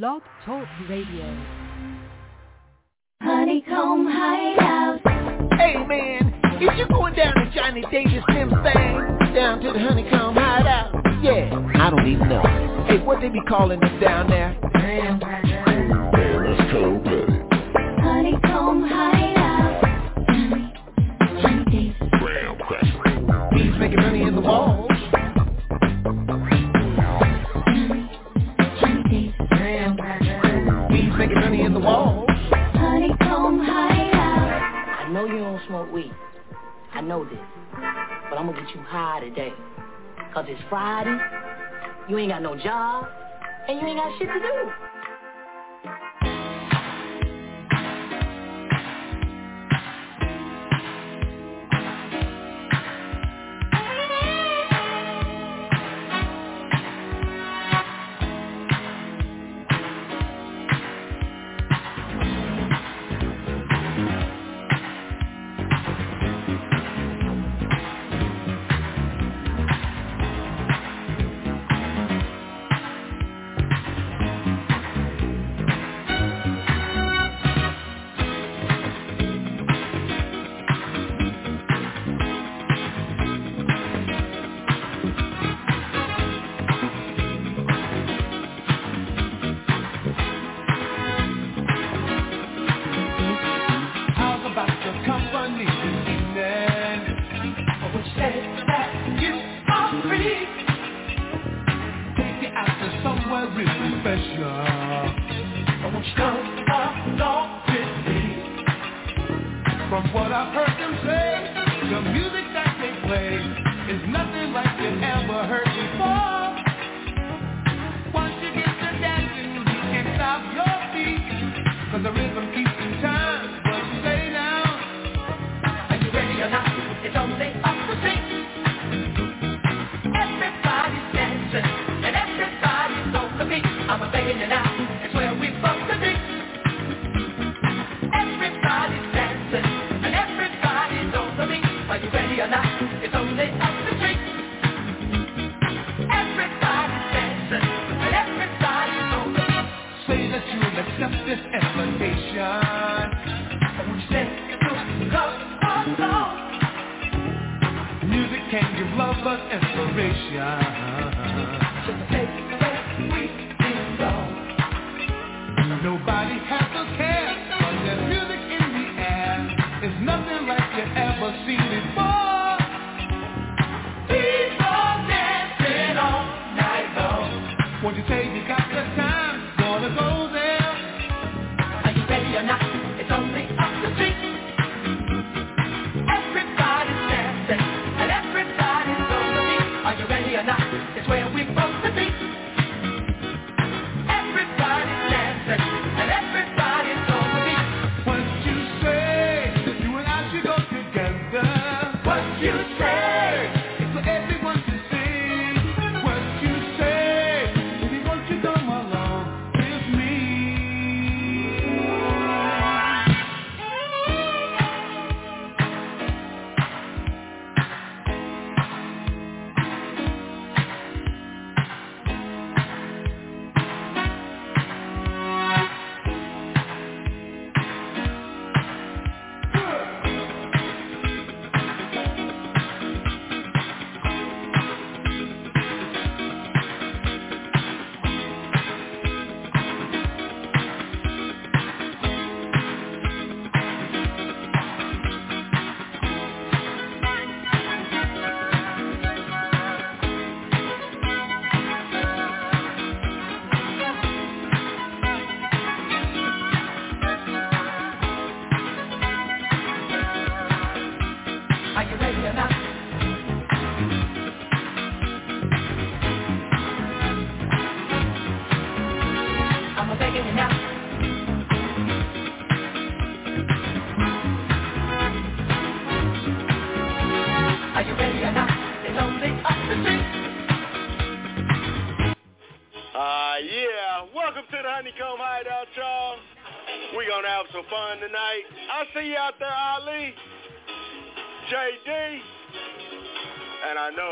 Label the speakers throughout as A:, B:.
A: Blog Talk Radio.
B: Honeycomb Hideout.
C: Hey man, if you're going down to Johnny Davis Slim thing, down to the Honeycomb Hideout, yeah, I don't even know. Hey, what they be calling us down there?
B: Damn,
D: hey, let's go, buddy.
B: Honeycomb Hideout.
C: Making money in the wall. wall.
B: Honeycomb high out.
E: I know you don't smoke weed. I know this. But I'm gonna get you high today. Cause it's Friday, you ain't got no job, and you ain't got shit to do.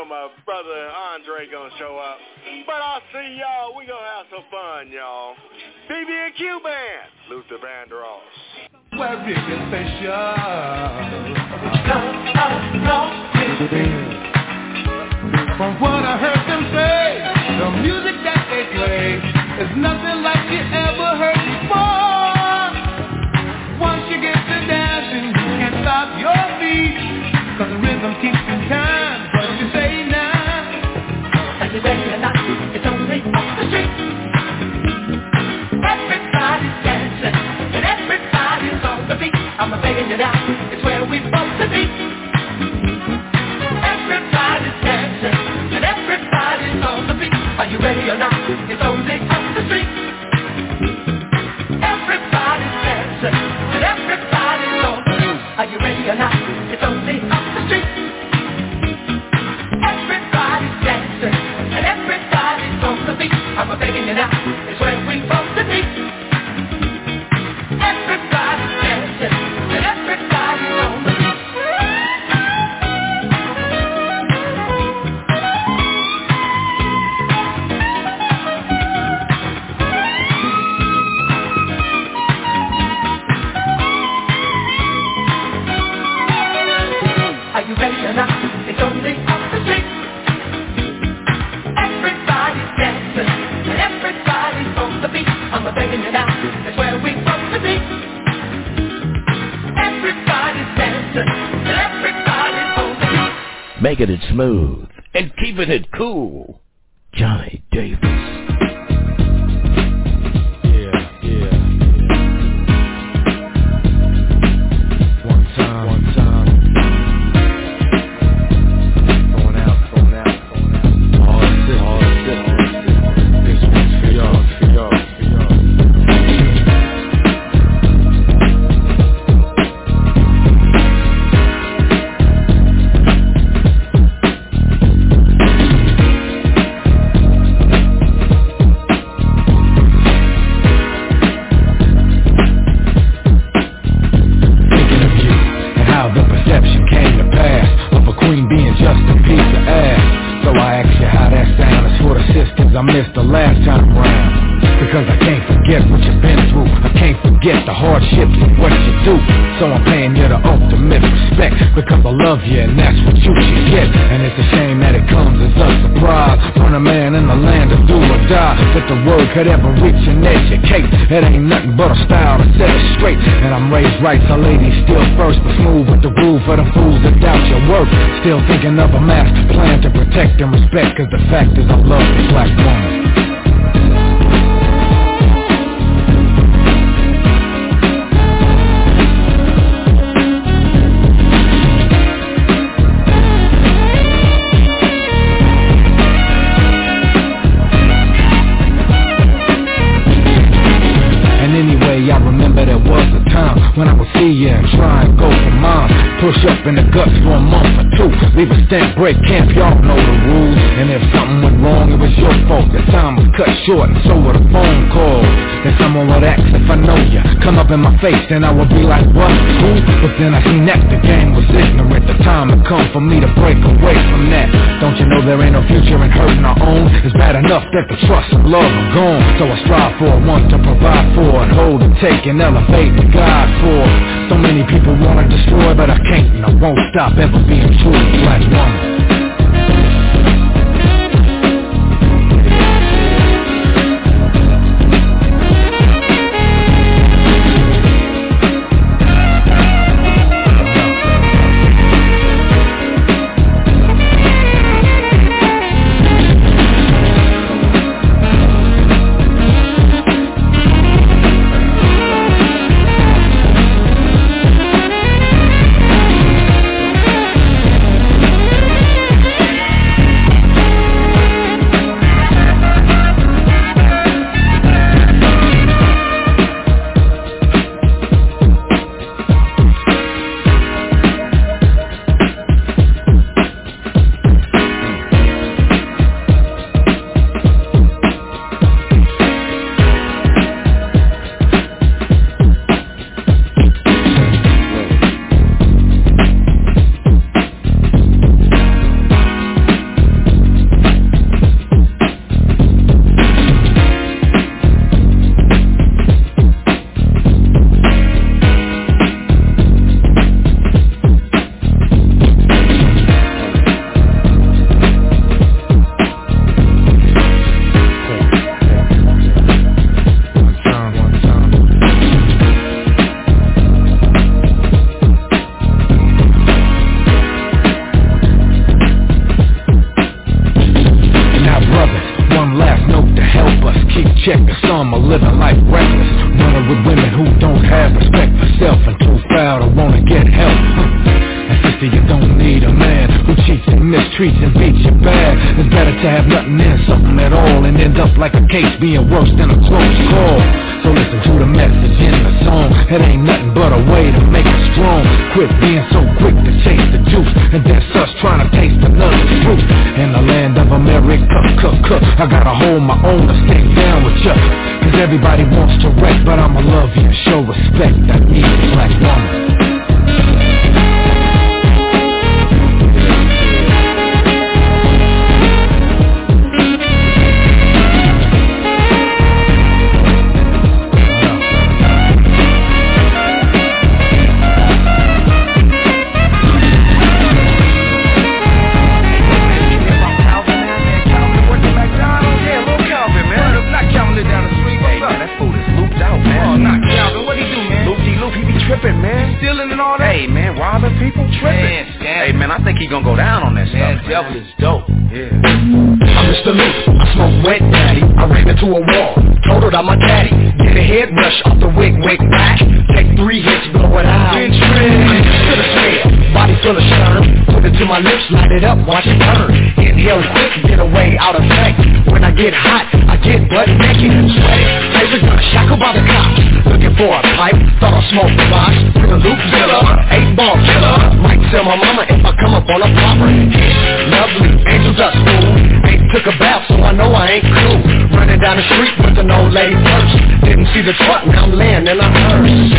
F: know my brother Andre gonna show up. But I'll see y'all. We gonna have some fun, y'all.
G: BBQ Band, Luther Vandross.
E: Where big and special. From what I heard them say, the music that they play is nothing like you ever heard before.
H: I'm begging you now. It's where we supposed to be. Everybody's dancing and everybody's on the beat. Are you ready or not? It's only off the street. Everybody's dancing and everybody's on the beat. Are you ready or not? It's only off the street. Everybody's dancing and everybody's on the beat. I'm begging you now.
I: Making it smooth and keeping it cool. Johnny Davis.
J: Forget the hardships of what you do. So I'm paying you the ultimate respect because I love you and that's what you should get. And it's a shame that it comes as a surprise when a man in the land of do or die that the word could ever reach and educate. It ain't nothing but a style to set it straight. And I'm raised right, so ladies still first, but smooth with the groove for the fools that doubt your work. Still thinking of a master plan to protect and respect, cause the fact is I love the black woman. Up in the guts for a month Leave a stamp, break camp, y'all know the rules. And if something went wrong, it was your fault. The time was cut short and so were the phone calls. Then someone would ask if I know ya Come up in my face and I would be like, what? Who? But then I seen that the game was ignorant. The time had come for me to break away from that. Don't you know there ain't no future in hurting our own? It's bad enough that the trust and love are gone. So I strive for one to provide for and hold and take and elevate to God for. So many people wanna destroy, but I can't and I won't stop ever being true to black woman.
K: up,
L: watch it burn Inhale quick, get away out of sight. When I get hot, I get butt naked. Sweaty, papers gun, shackled by the cops. Looking for a pipe, thought I smoked the box. With a loop zilla, eight ball killer. Might tell my mama if I come up on a proper hit. Lovely, angels are school Ain't took a bath, so I know I ain't cool. Running down the street with an old lady first. Didn't see the truck, now I'm laying in a hearse.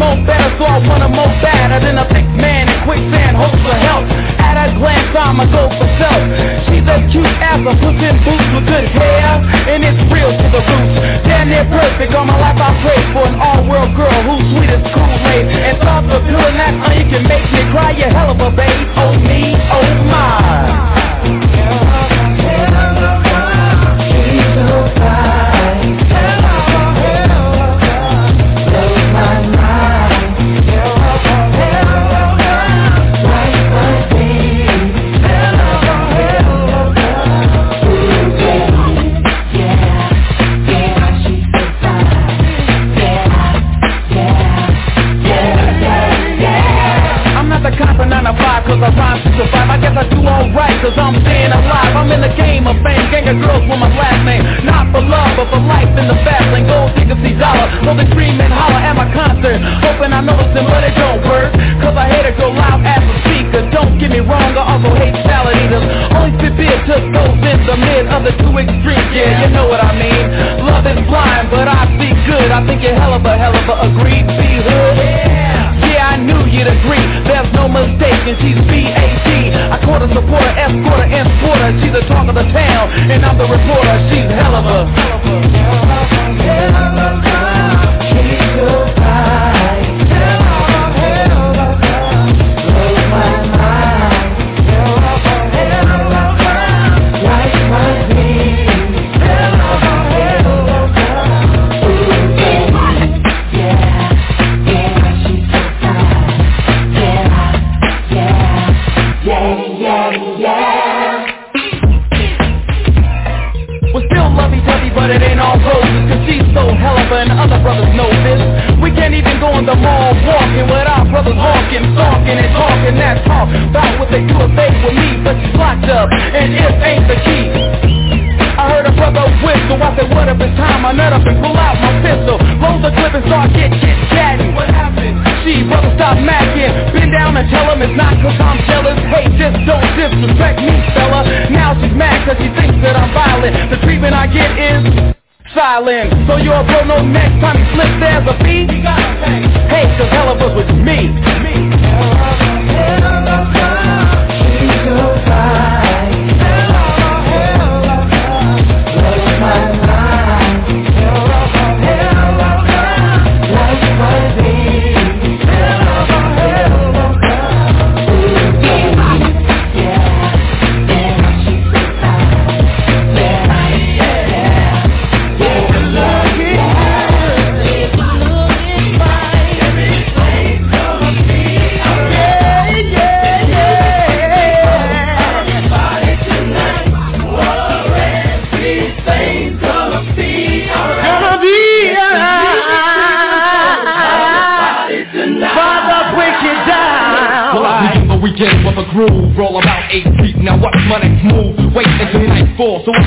M: more better, so I want to more badder than a thick man in quicksand, hopes for help. At a glance, I'm a go for self. She's as cute as a puss in boots with good hair, and it's real to the roots. Damn near perfect, all my life I prayed for an all-world girl who's sweet as Kool-Aid. And thoughts of doing that, oh, can make me cry, you hell of a babe. Oh me, oh my.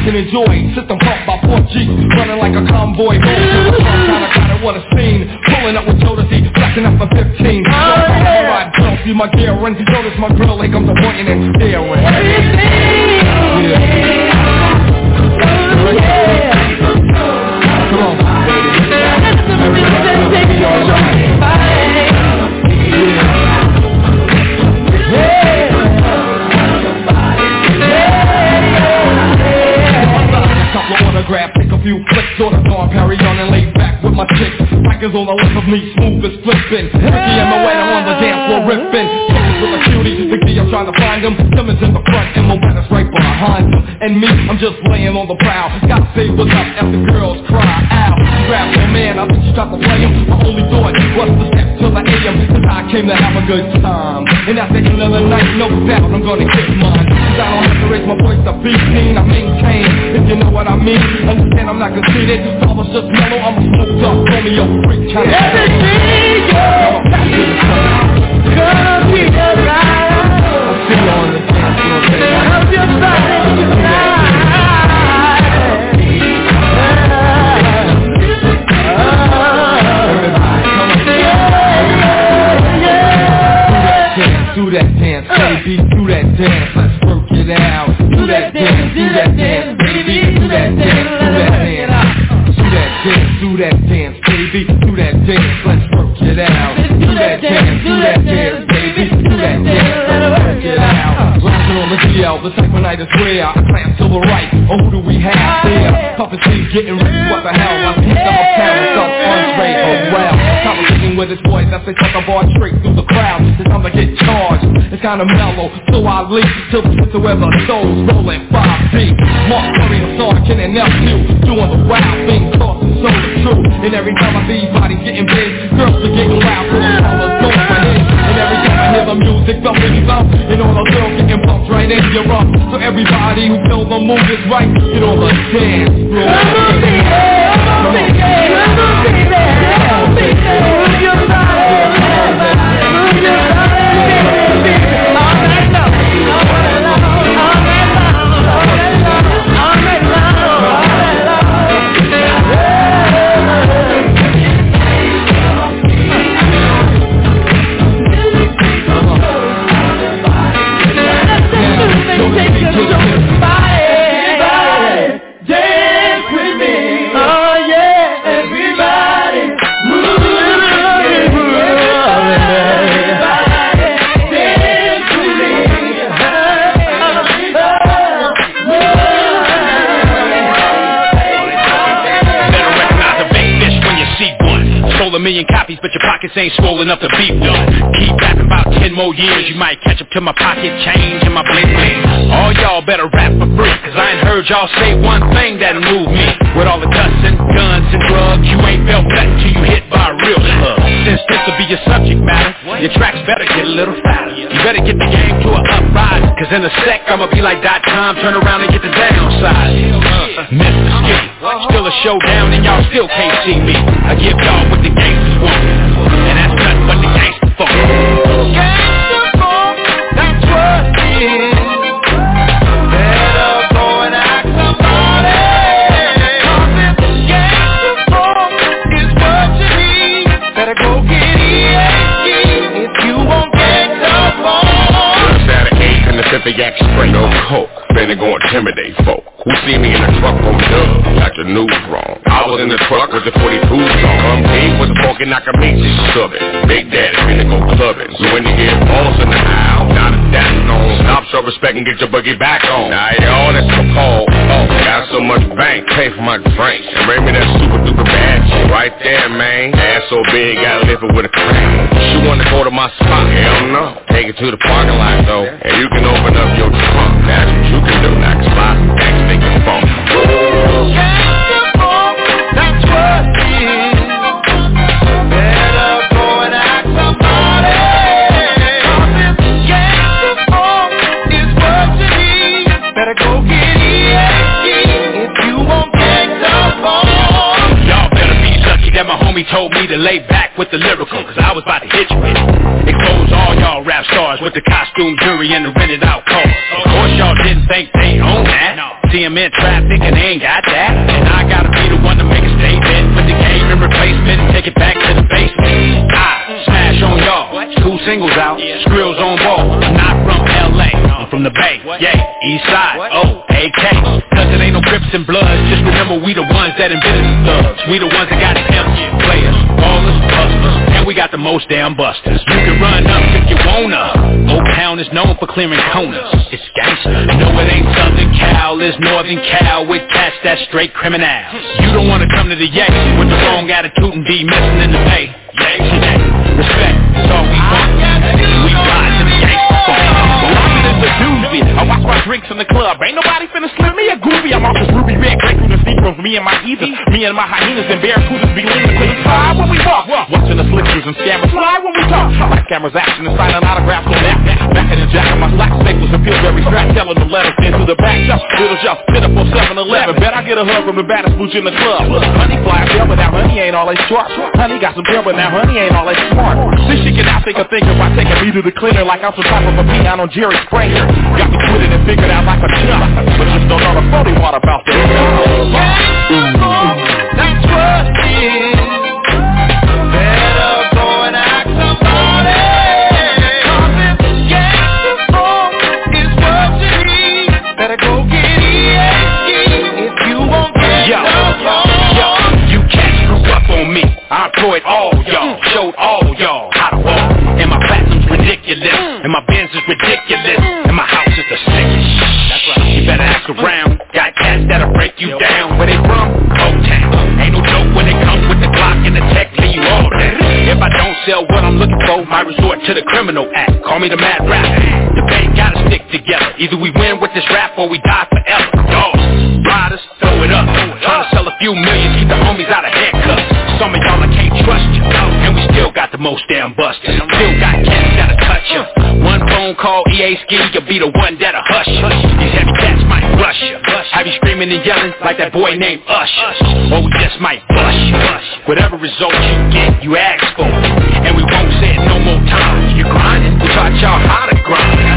M: and
N: enjoy. records on the left of me, smooth as flipping. Ricky and Moet, I'm on the dance floor ripping. Pictures with a cutie, Vicky, I'm trying to find them. Simmons in the front and Moetta's right behind them. And me, I'm just laying on the prowl. Gotta say what's up the girls cry out. Rap, oh man, I think you tried to play him. My only thought was to step to the AM. Cause I came to have a good time. And at the end of the night, no doubt, I'm gonna get mine. Cause I don't have to raise my voice to be seen. I maintain, if you know what I mean. Understand I'm not conceited. So just mellow, I'm a smoked up Romeo freak.
O: Everything,
N: yeah. Getting rich. What the hell? I'm picked up a with some Andre. Oh, well. Conversating with his boys as they cut the bar straight through the crowd. It's time to get charged. It's kinda mellow, so I leave till the sister where the souls rolling five deep. Mark Curry and Sarkin and nephew doing the wild thing, tossing so the truth. And every time I see bodies getting big, girls are getting wild, so the colors going my. And every time I hear the music thumping thump, and all the girls getting pumped right in your rump. Everybody who feels the move is right, get on the dance floor.
P: Pockets ain't swollen up to beat one. Keep rapping about ten more years, you might catch up to my pocket change and my bling bling. All y'all better rap for free, cause I ain't heard y'all say one thing that'll move me. With all the cussing, guns, and drugs, you ain't felt nothing till you hit by a real slug. Since this'll be your subject matter, your tracks better get a little fatter. You better get the game to an uprise, cause in a sec I'ma be like dot com, turn around and get the downside. Mr. Skinny, still a showdown and y'all still can't see me. I give y'all what the
Q: fifth yak straight, no coke. Finna go intimidate folk. Who see me in a truck from Dub? Got your news wrong. I in the truck with the 42 on. I'm deep with the funky Nakamichi subbing. Big Daddy finna go clubbing. So when you hear balls in the house, not a dancing on. Stop, show respect and get your boogie back on. Now y'all, that's my call. Oh, got so much bank, pay for my drinks. And bring me that super duper bad shit right there, man. Ass so big, gotta lift it with a crane. She wanna go to my spot? Hell no. Take it to the parking lot though, and you can open up your trunk. That's what you can do. A spot, you phone.
R: Gangsta
P: told me to lay back with the lyrical, cause I was about to hit you with it. Expose all y'all rap stars with the costume jury and the rented out cars. Of course y'all didn't think they own that. See 'em in traffic and they ain't got that. And I gotta be the one to make a statement. Put the game in replacement take it back to the basement. I smash on y'all. Two singles out, skrills on ball. Not from LA, from the Bay. Yeah, East Side, oh, AK. Cause it ain't no Crips and Bloods. Just remember we the ones that invented the thugs. We the ones that got pimps, players, ballers, hustlers. And we got the most damn busters. You can run up if you wanna. Old Town is known for clearing corners. It's gangster. No, it ain't Southern Cal, it's Northern Cal with cats that's straight criminals. You don't wanna come to the Yankees with the wrong attitude and be missing in the bay. Yeah, respect, that's all we want.
S: In the. I watch my drinks in the club. Ain't nobody finna slip me a groovy. I'm off this ruby red grape through the steep rooms. Me and my heathens. Me and my hyenas and barracudas be leaning the side when we walk. Watching the slickers and scammers fly when we talk. I scammers action and signing autographs on that. Back in the jack of my slack staples and very strapped. Telling the letters into the back. Just little just pitiful 7-Eleven. Bet I get a hug from the baddest booch in the club. Honey fly there, but now honey ain't all that sharp. Honey got some tail, but now honey ain't all that smart. This shit can now think of thinking by taking me to the cleaner like I'm some type of a peon on Jerry Springer. Got me twisted and figured out like a chump. But just don't know the phony water about that.
R: It
P: up on me. I employed all y'all, showed all y'all how to walk. And my platinum's ridiculous, and my Benz is ridiculous, and my sickest You better ask around. Got cats that'll break you down. Where they from? O-Town. Ain't no joke when they come with the clock and the tech, leave you all down. If I don't sell what I'm looking for, might resort to the criminal act. Call me the mad rapper. The bank gotta stick together. Either we win with this rap or we die forever. Dogs, riders, throw it up. Trying to sell a few million, keep the homies out of handcuffs. Some of y'all I can't trust you, still got the most damn busters. Still got cats that'll touch you. One phone call, E-A-Ski, you'll be the one that'll hush you. These heavy cats might rush you. Have you screaming and yelling like that boy named Usher? Or we just might bust. Whatever result you get, you ask for. And we won't say it no more times. You grinding, we taught y'all how to grind.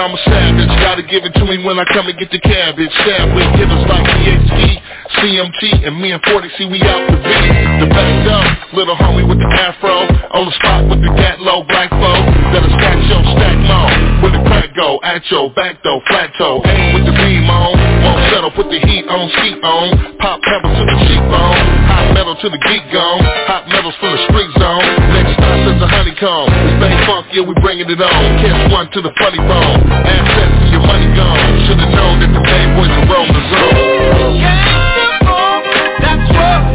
T: I'm a savage. Gotta give it to me when I come and get the cabbage. With hitters like PhD, CMT, and me and 40, see we out the beat. The best up, little homie with the afro. On the spot with the cat low, black flow. That'll stack your stack low. When the crack go, at your back though, flat toe. Aim with the beam on. Won't settle, put the heat on, ski on. Pop pebbles to the cheekbone. Hot metal to the geek gone. Hot metals from the street zone. Next stop is the honeycomb. This thing funk, yeah, we bringing it on. Kiss one to the funny bone. Assets to your money gone. Should've known that the boys would roam the zone.
R: That's what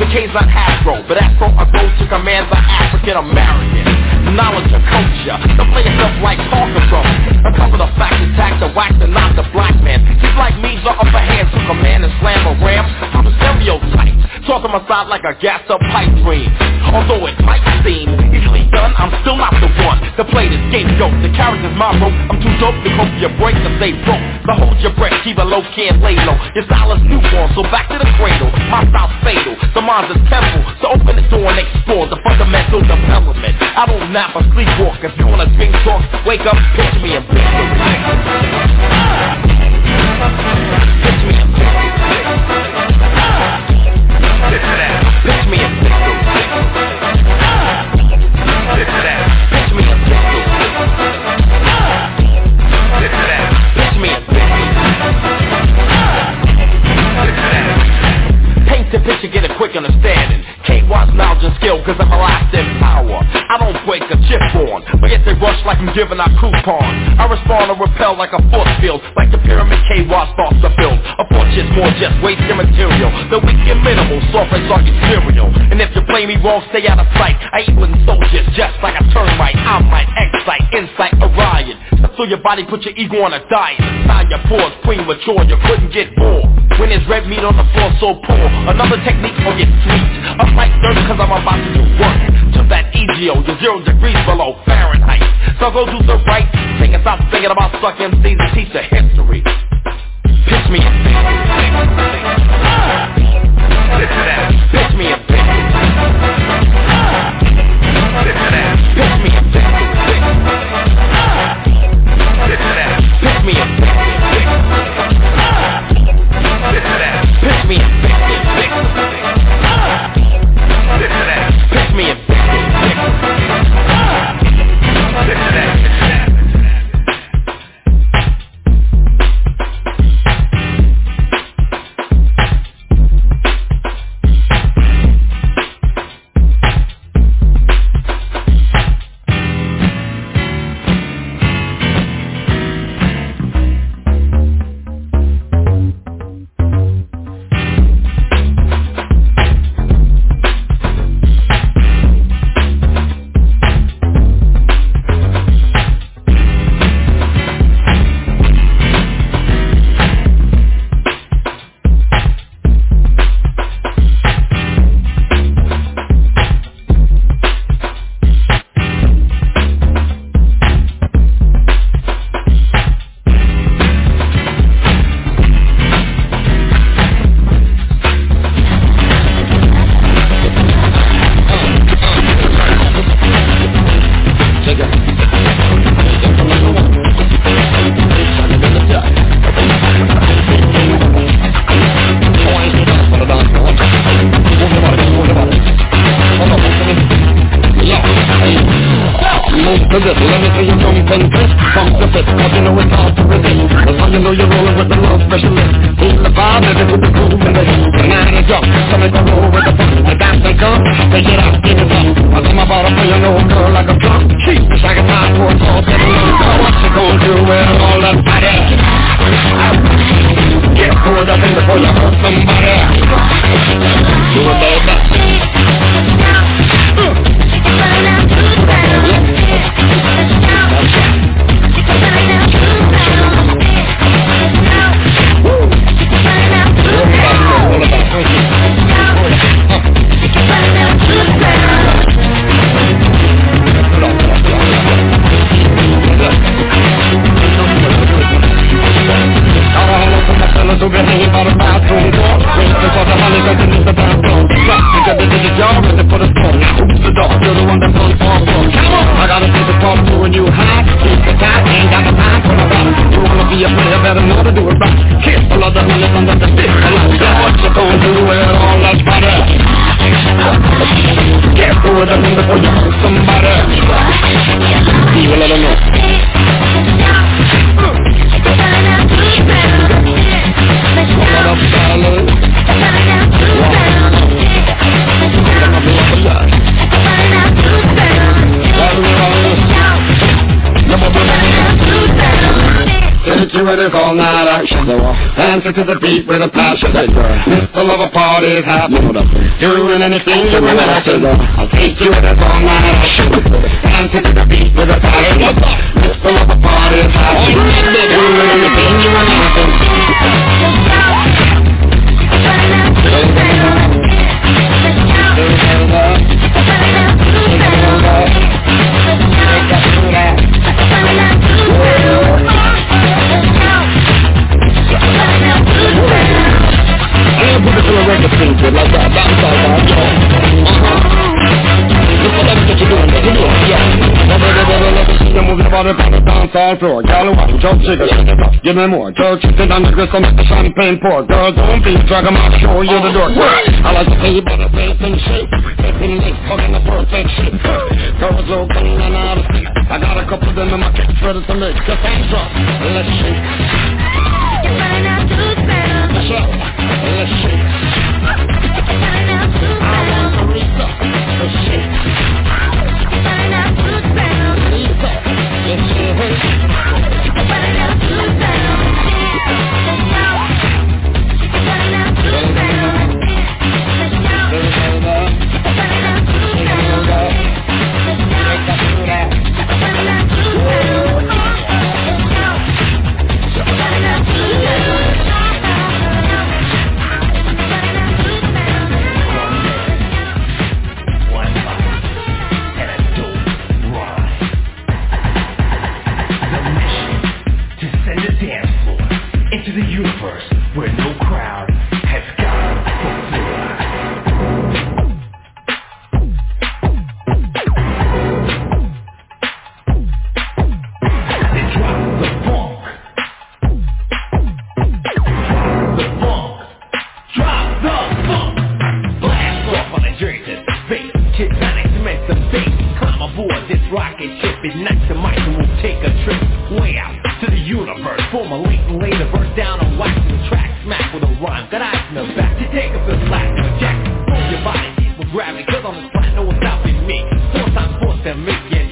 U: the K's on Afro, but Afro I go to command the African American. Knowledge and culture, to play talking my side like a gassed up pipe dream. Although it might seem easily done, I'm still not the one to play this game scapegoat. The character's my rope, I'm too dope to cope your break to stay broke. So hold your breath, keep it low, can't lay low. Your style is newborn, so back to the cradle. My style's fatal, the mind's a temple. So open the door and explore the fundamental development. I don't nap or sleepwalk. If you wanna drink talk, wake up, pitch me and pitch The picture, get a quick understanding. Watch knowledge and skill cause I'm a last in power. I don't break a chip on, but yet they rush like I'm giving out coupons. I respond or repel like a force field, like the pyramid K Watt starts to build. A fortune's more just wasting material. The weak and minimal, soft as your cereal. And if you play me wrong, stay out of sight. I eat with soldiers just like a termite. I might excite, insight, a riot. So your body put your ego on a diet. Time your pores premature, you couldn't get more. When there's red meat on the floor so poor. Another technique for your sweet. I'm like dirt cause I'm about to do work. To that EGO, oh, you're zero degrees below Fahrenheit. So go do the right thing and stop thinking about sucking MCs and teach history. Pitch me a Pitch me a Pitch
V: you know it to the beat with a passion. It's the love of parties happening. Doing anything you want to I'll take you in a song like action. Dance it to the beat with a passion. It's the love of parties happening. jump chicken Give me more. Jerk chicken and the gristle make the champagne pour. Girl, don't be dragging my show, you the door. I like to see better face and shape, taking lick, fucking the perfect shit Girls look clean and out of feet I got a couple of them in my kids ready to mix Cause I'm drunk, let's shake. You're running out too fast Let's shake, let's shake.
U: You're running out too fast to reach up, let's shake. You're running out too fast
I: let's shake.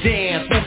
I: dance.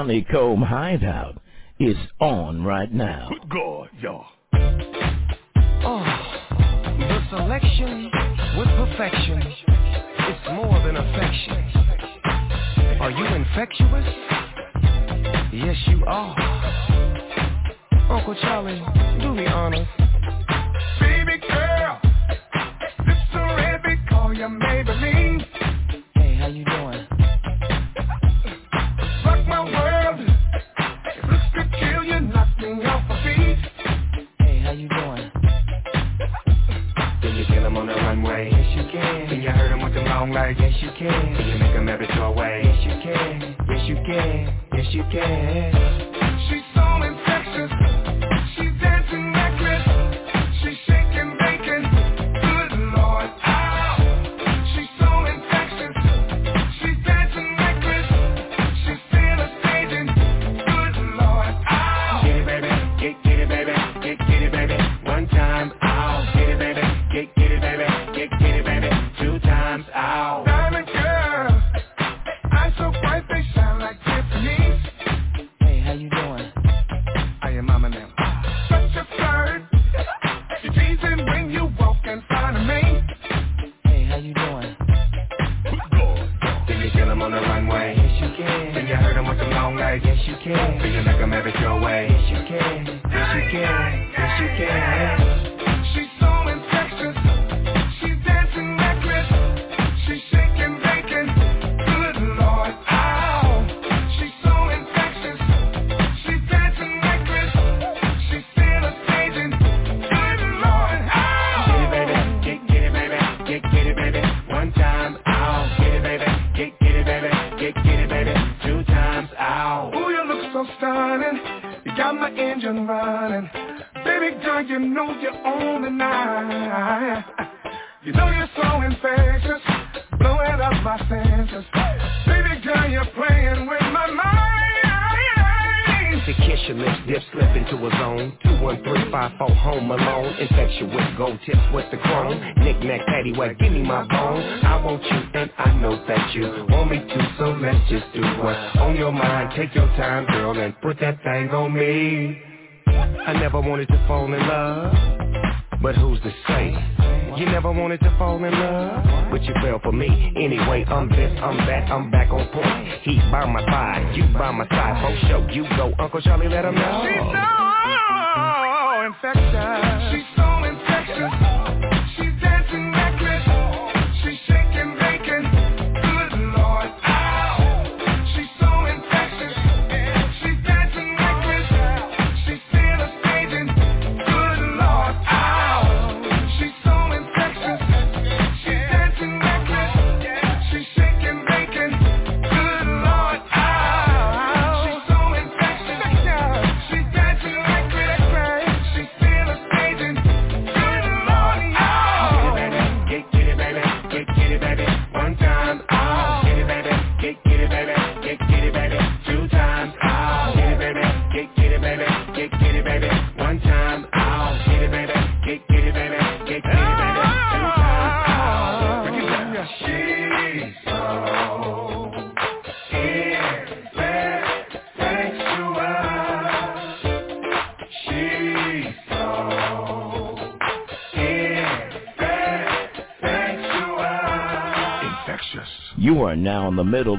I: Honeycomb Hideout.
W: you
O: can.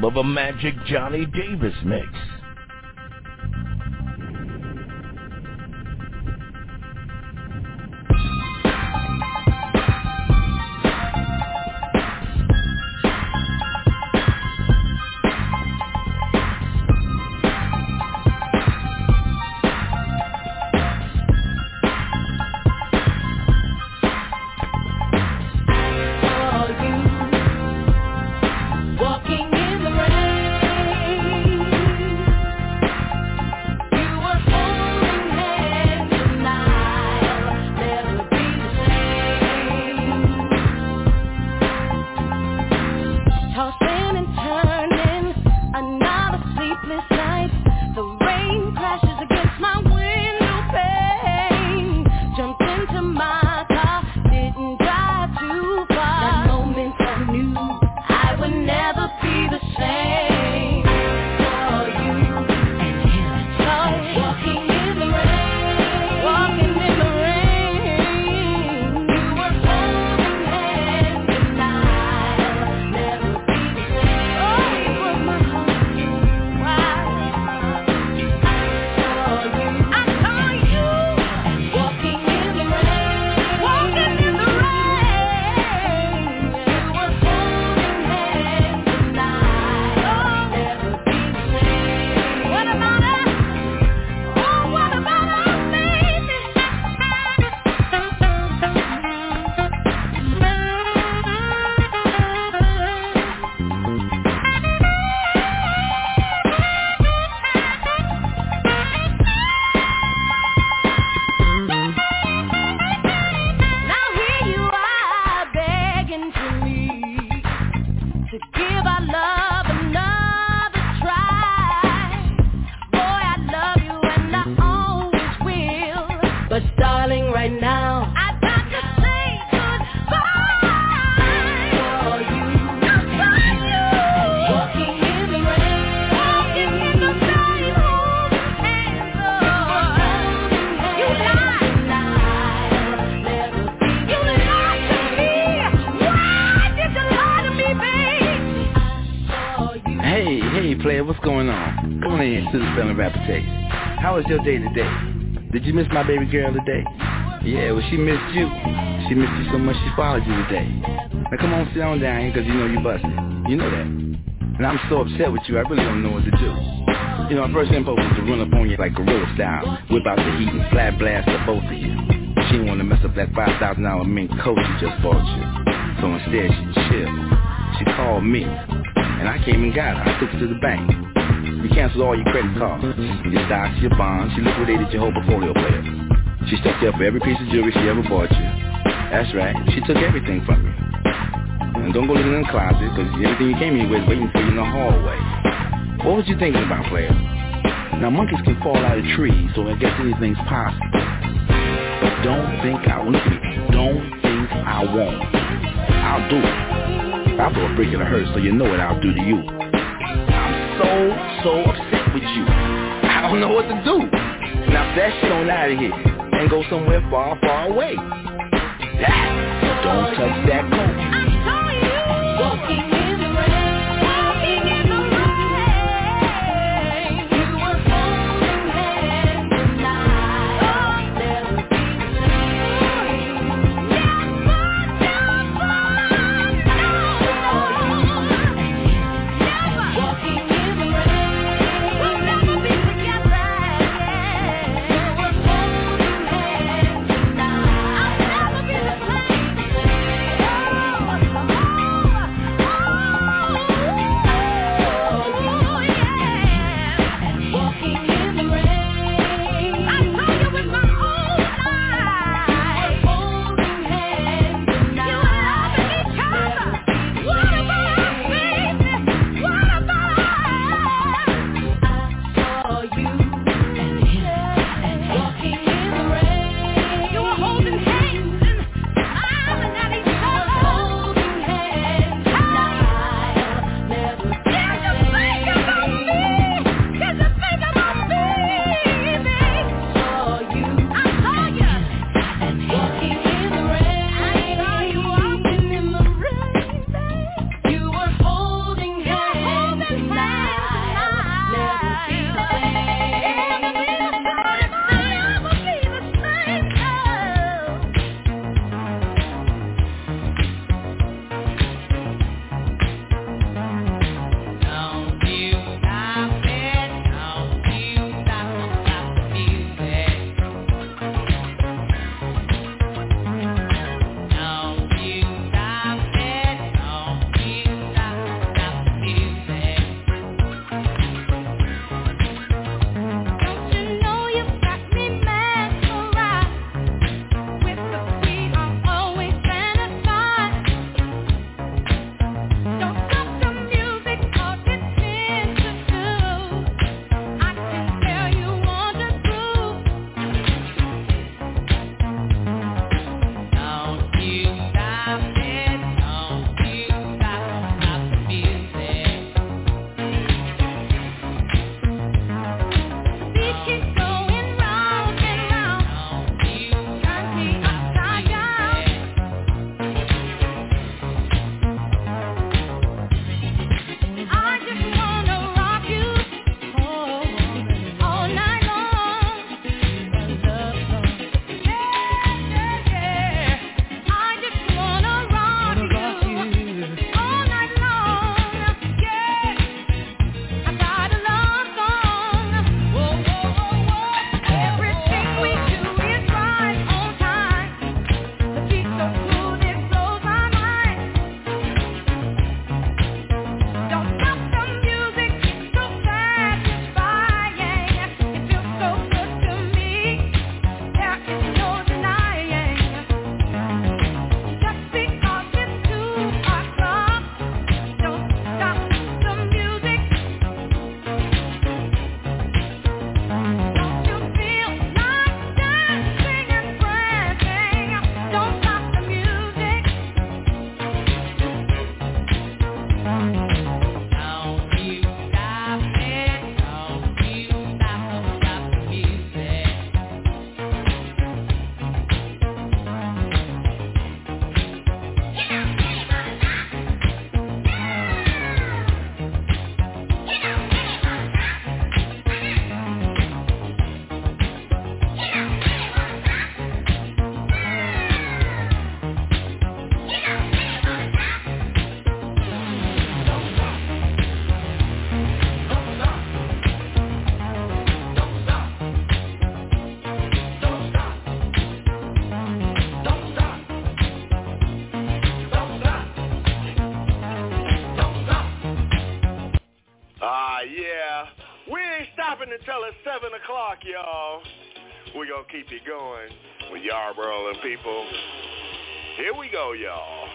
X: of a
I: magic Johnny Davis,
F: man. How was your day today? Did you miss my baby girl today? Yeah, well she missed you. She missed you so much she followed you today. Now come on, sit on down here because you know you busted. You know that. And I'm so upset with you, I really don't know what to do. You know, my first impulse was to run up on you like gorilla style, whip out the heat and flat blast the both of you. She didn't want to mess up that $5,000 mink coat she just bought you. So instead she chilled. She called me, and I came and got her. I took her to the bank. We canceled all your credit cards, your stocks, your bonds. She liquidated your whole portfolio player. She stuck up for every piece of jewelry she ever bought you. That's right. She took everything from you. And don't go looking in the closet, because everything you came here with is waiting for you in the hallway. What was you thinking about, player? Now, monkeys can fall out of trees, so I guess anything's possible. But don't think I won't. Don't think I won't. I'll do it. I'll throw a brick in the hearse so you know what I'll do to you. So upset with you. I don't know what to do. Now that shit on out of here and go somewhere far, far away. That, don't touch that coat. Until it's 7 o'clock, y'all, we're going to keep it going with Yarbrough and people. Here we go, y'all.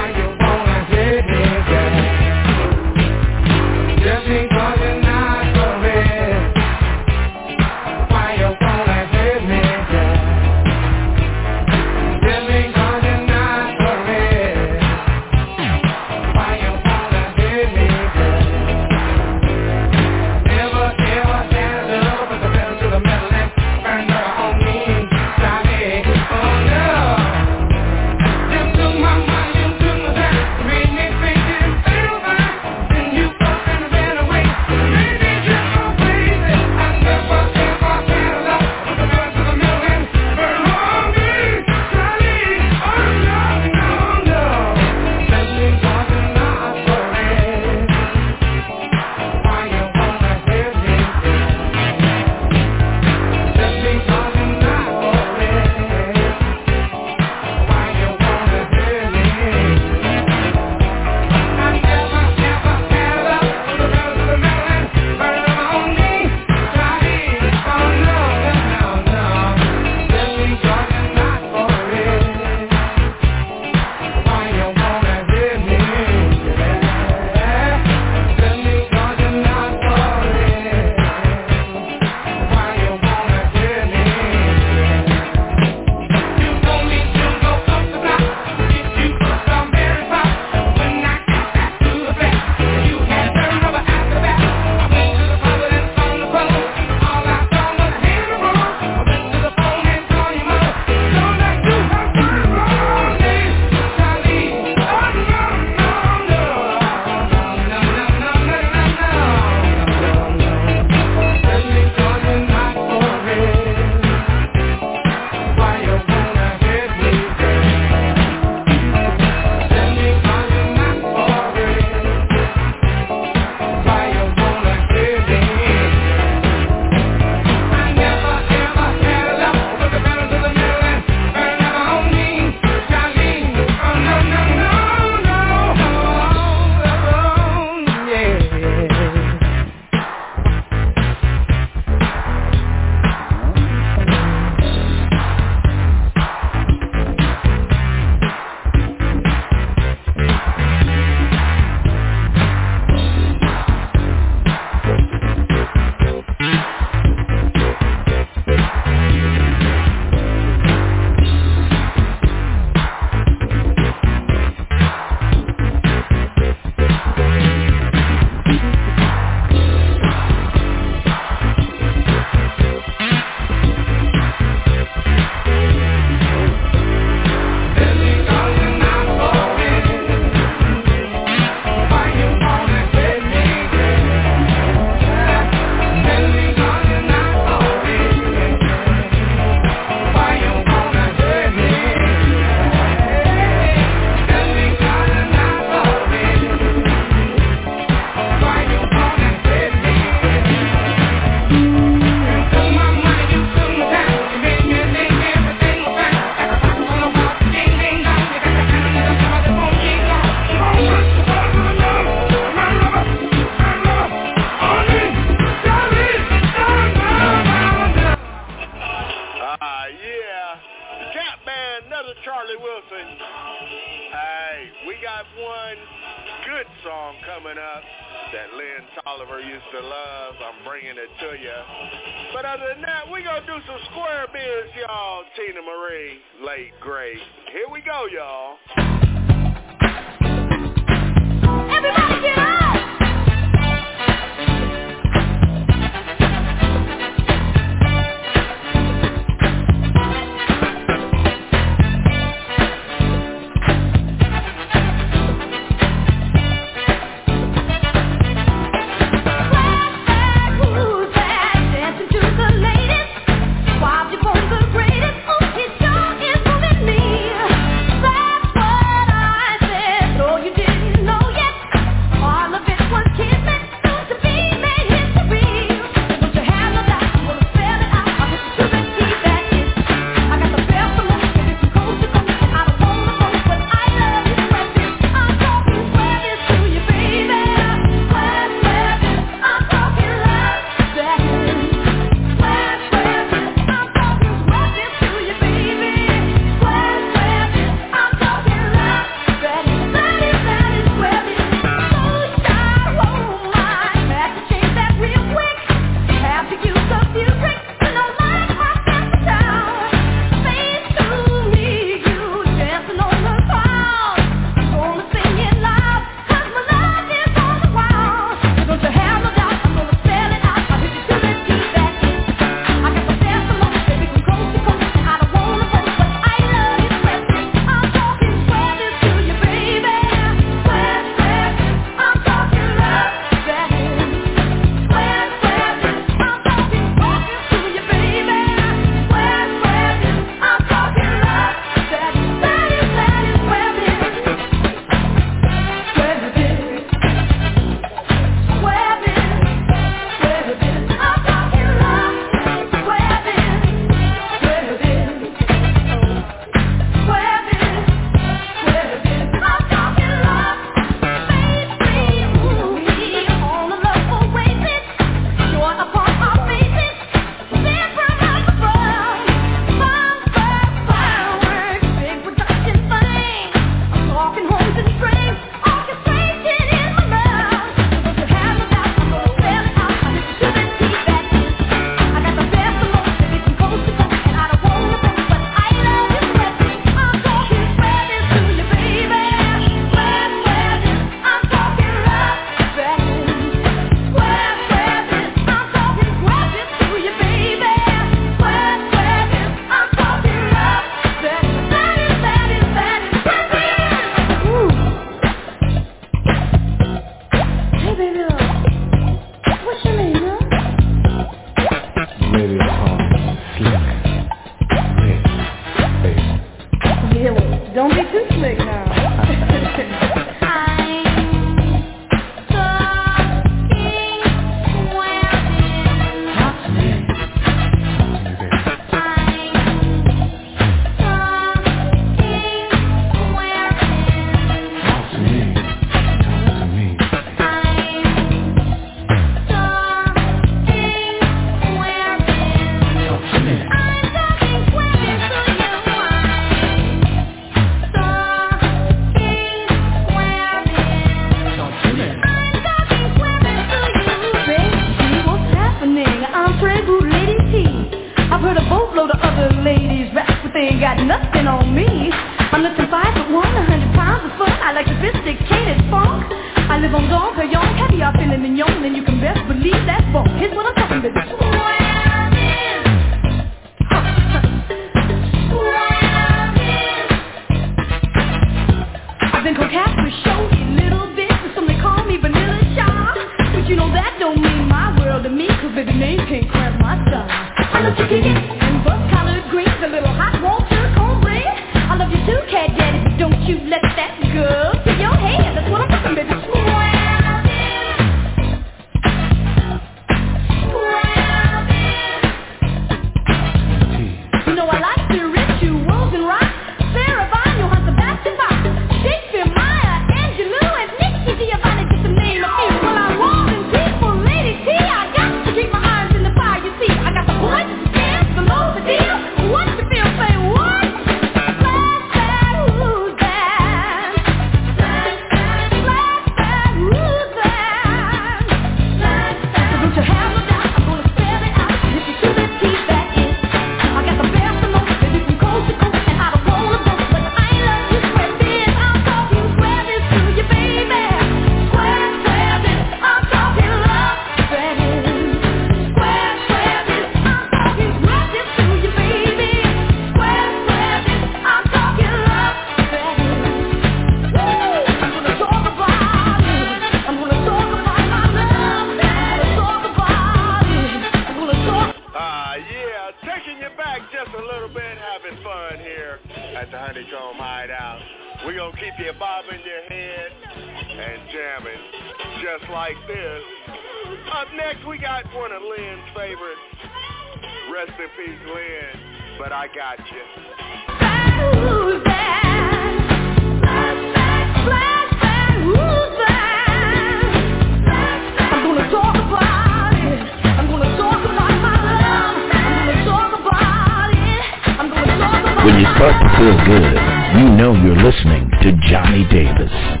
R: start to feel good, you know you're listening to Johnny Davis.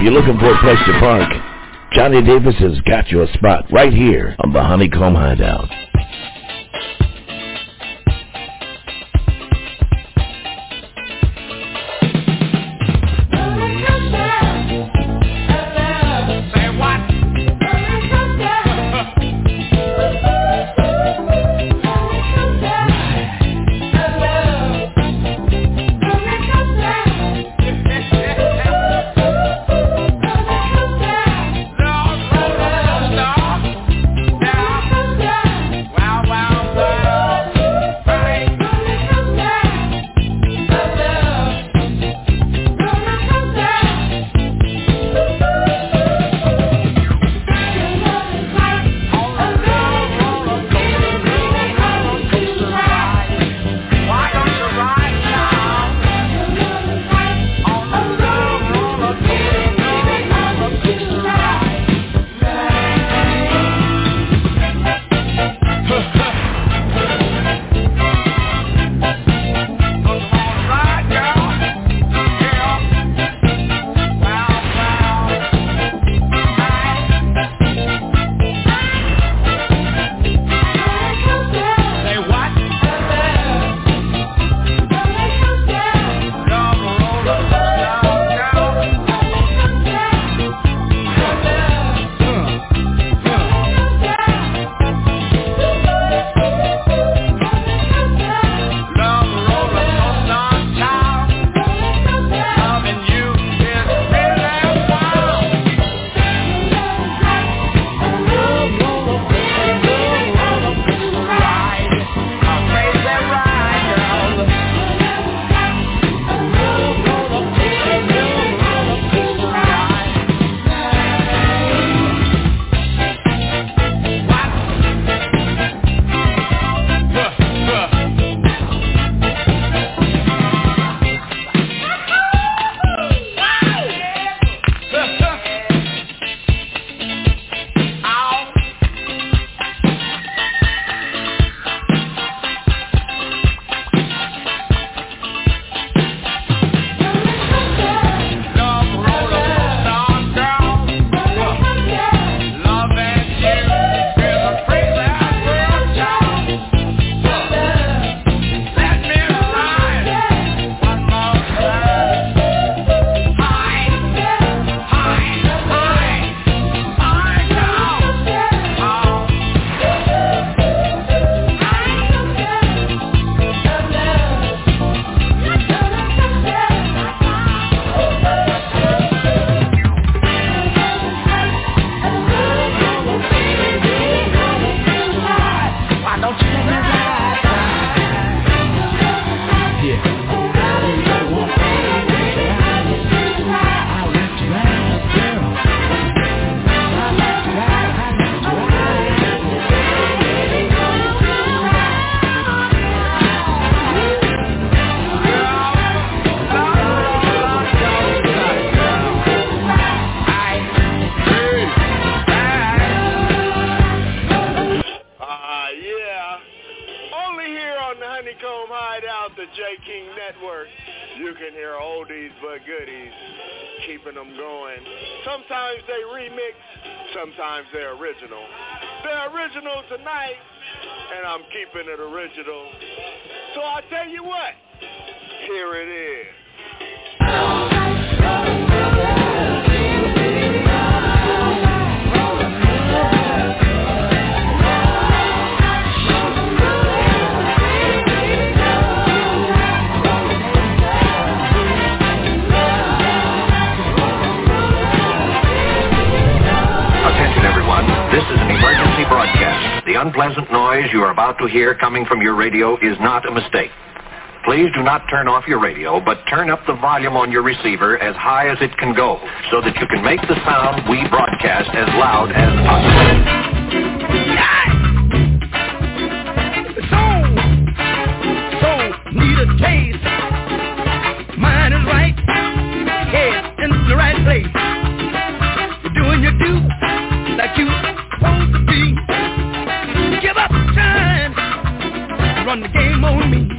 G: If you're looking for a place to park, Johnny Davis has got you a spot right here on the Honeycomb Hideout.
Y: About to hear coming from your radio is not a mistake. Please do not turn off your radio, but turn up the volume on your receiver as high as it can go so that you can make the sound we broadcast as loud as possible.
R: So, need a taste. Mind is right, in the right place. Run the game on me.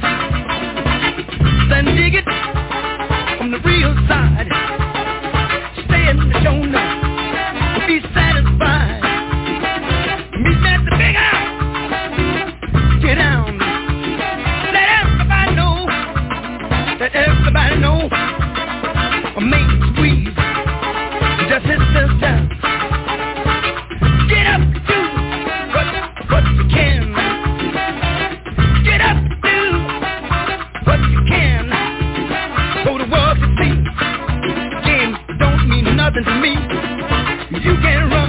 R: nothing to me. You can't run.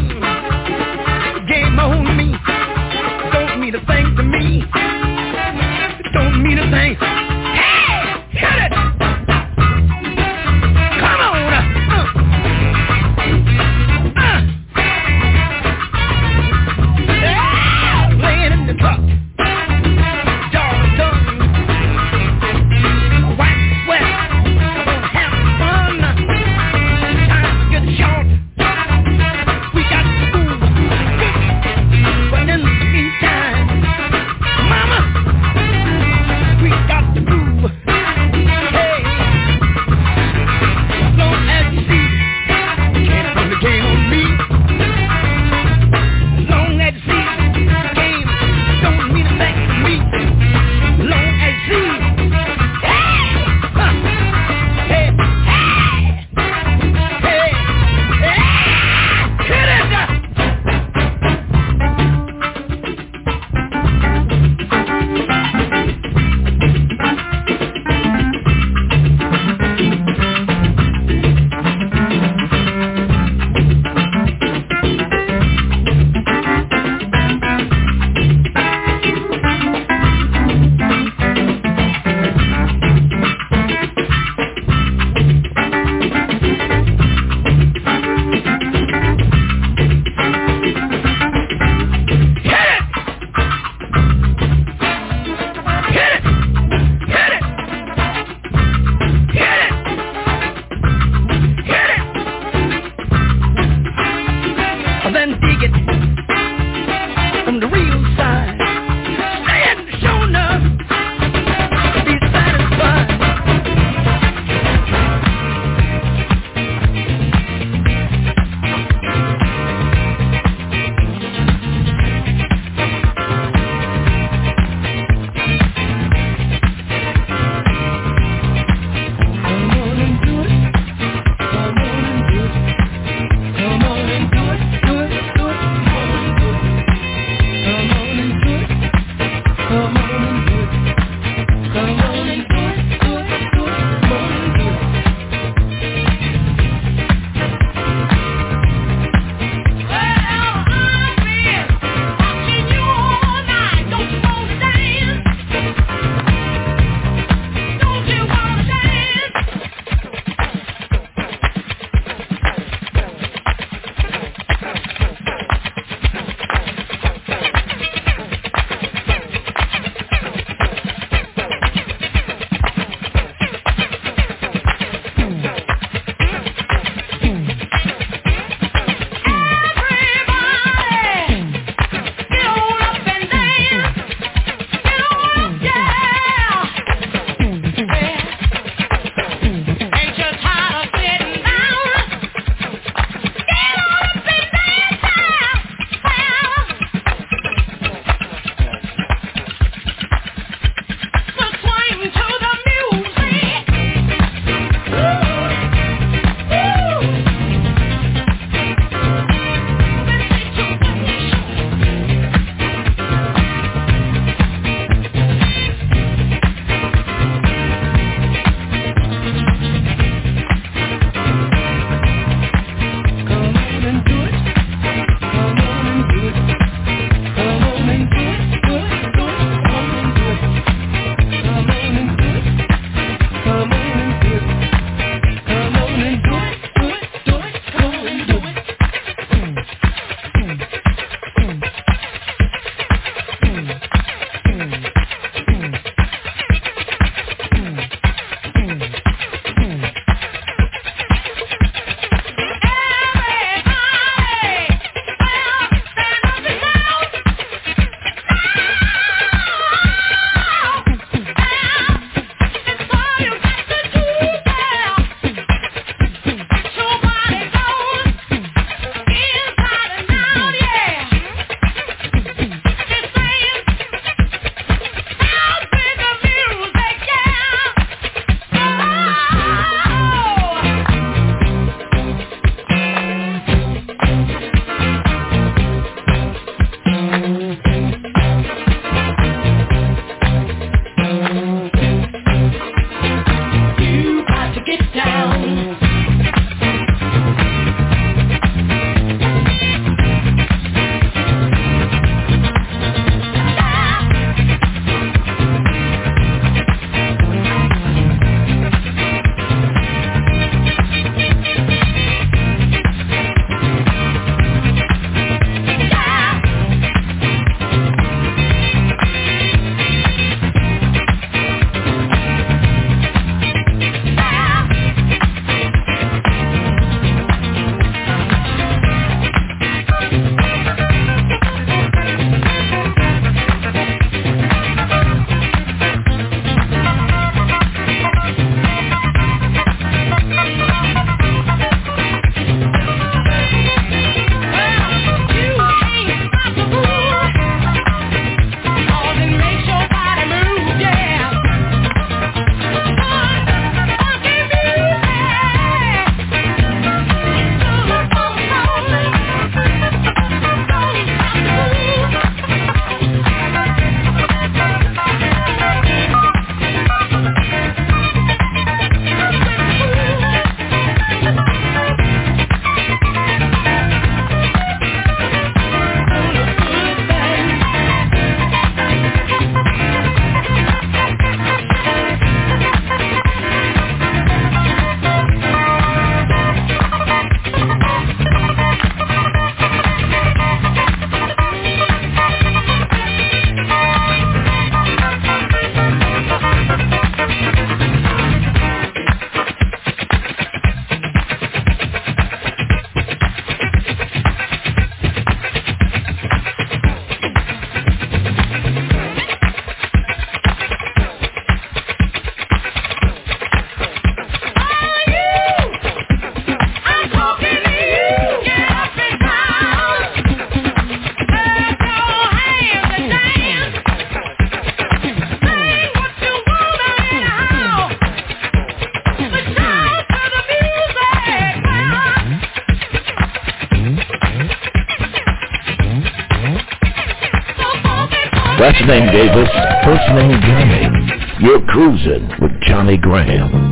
R: Last name Davis, first name Johnny. You're cruising with Johnny Graham.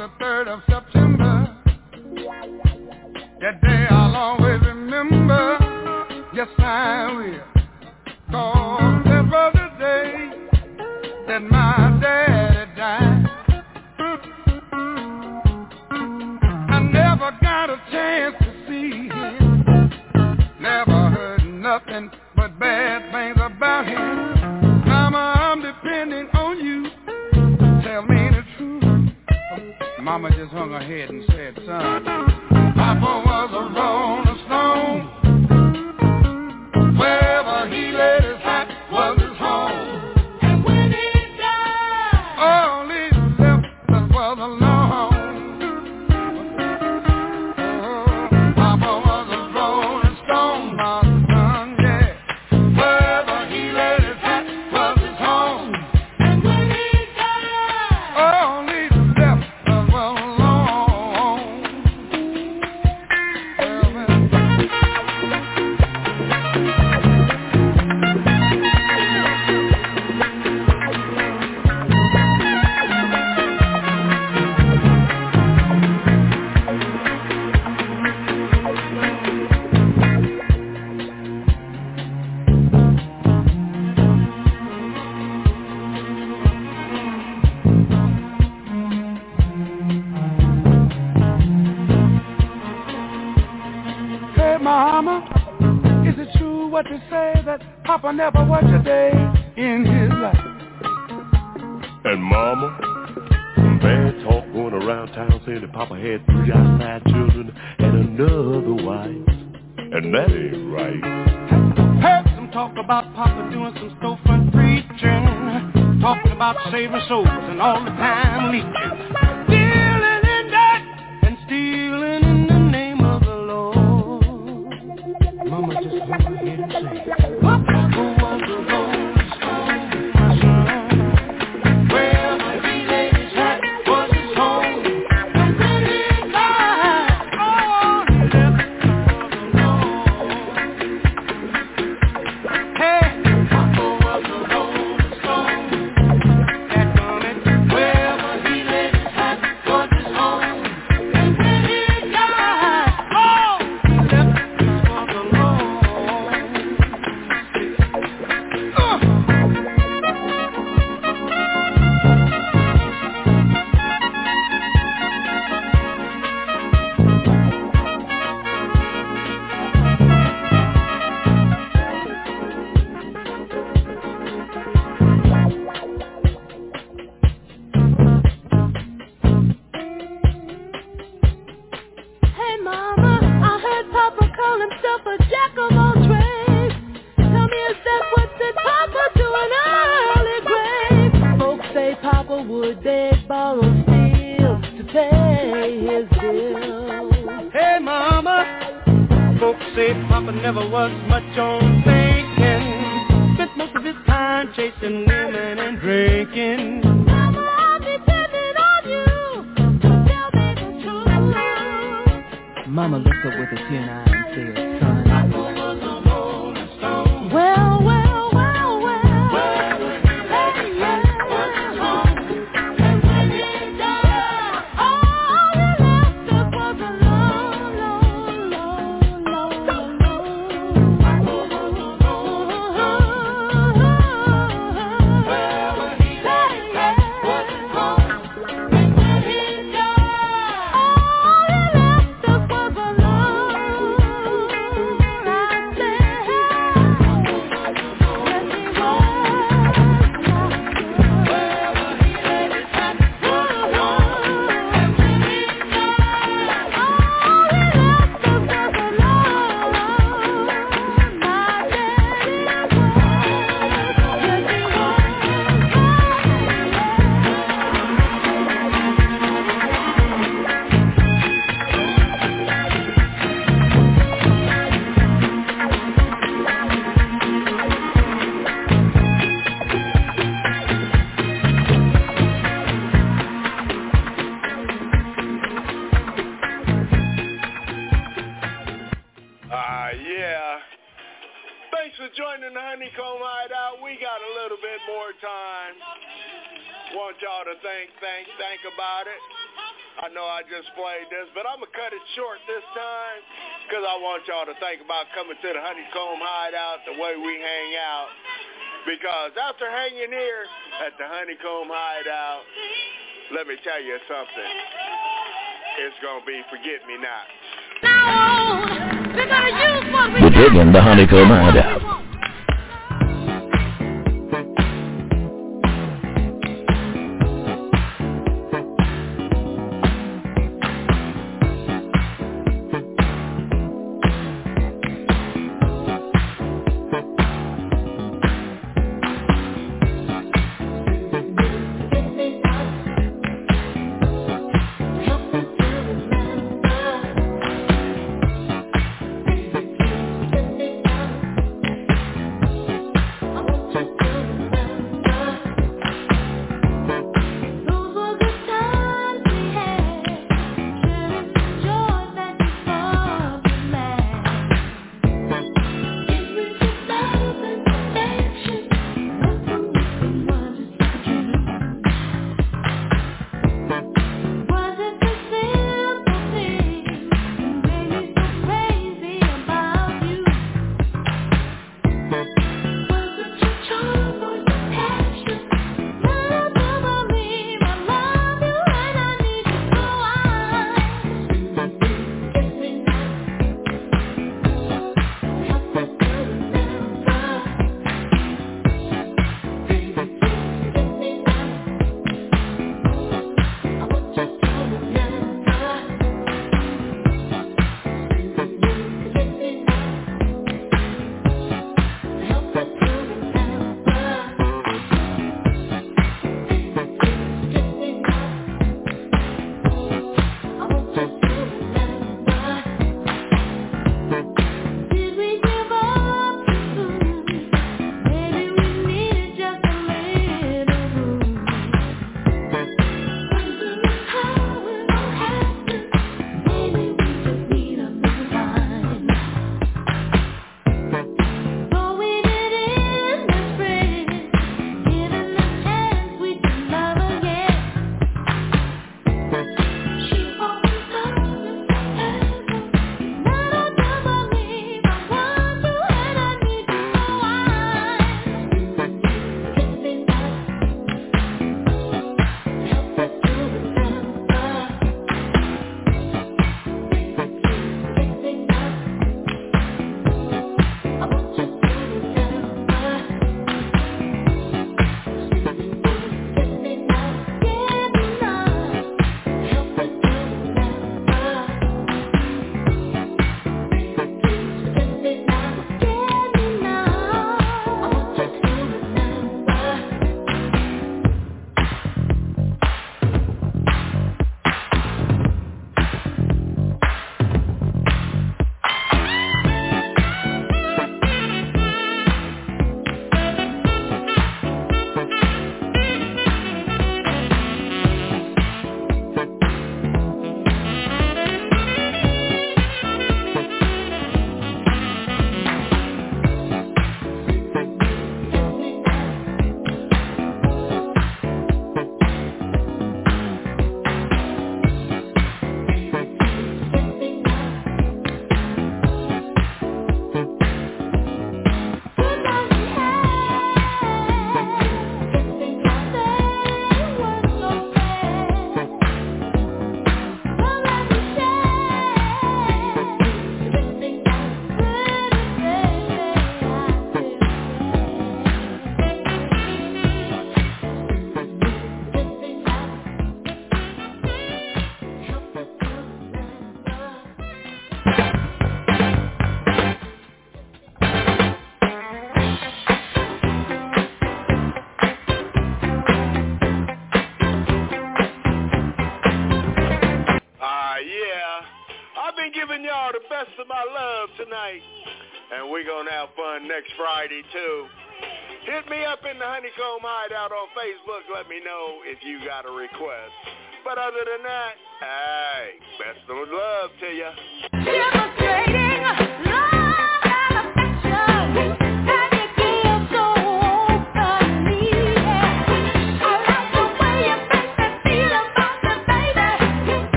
O: the 3rd of September.
F: With a tear eye
G: want y'all to think about coming to the Honeycomb Hideout the way we hang out. Because after hanging here at the Honeycomb Hideout, let me tell you something. It's going to be forget me not.
I: Now, uh, We're gonna use what we
B: We're digging the Honeycomb Hideout.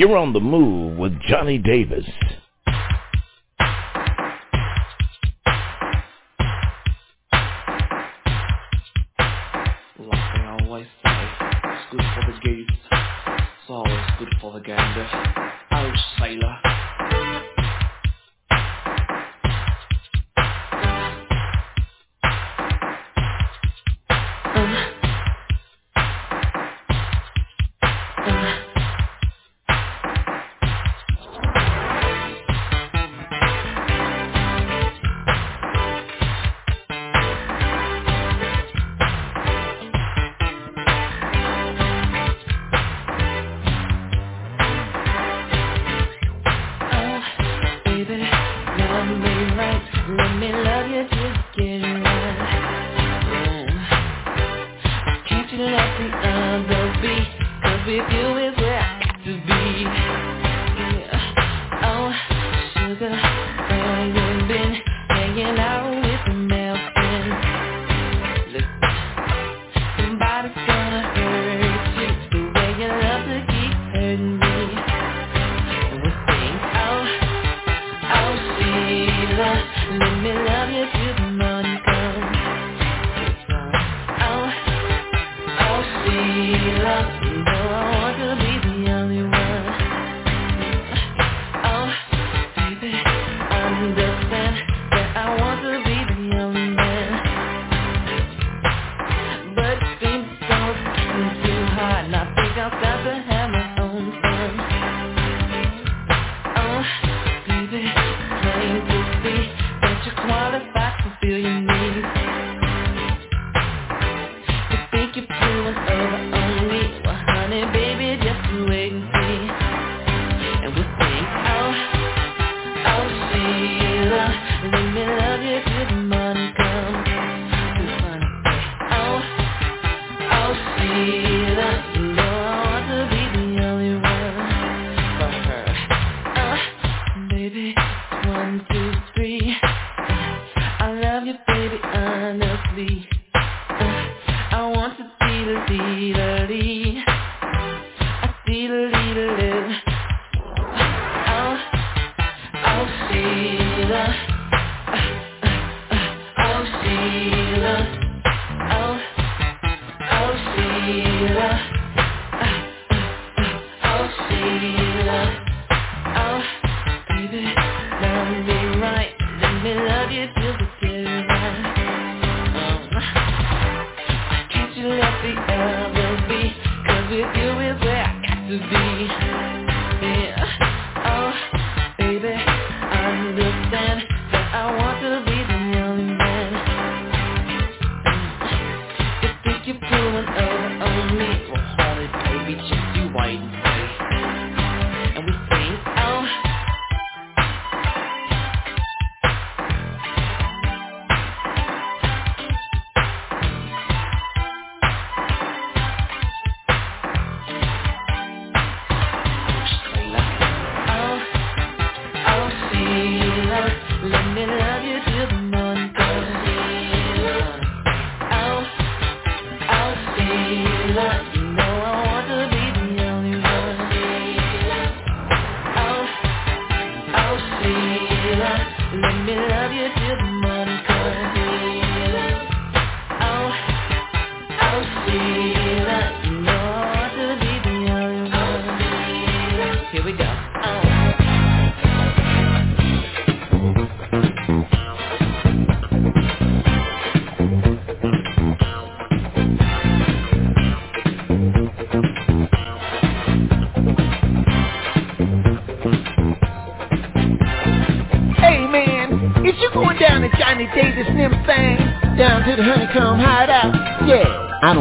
I: You're on the move with Johnny Davis.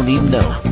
C: Even know.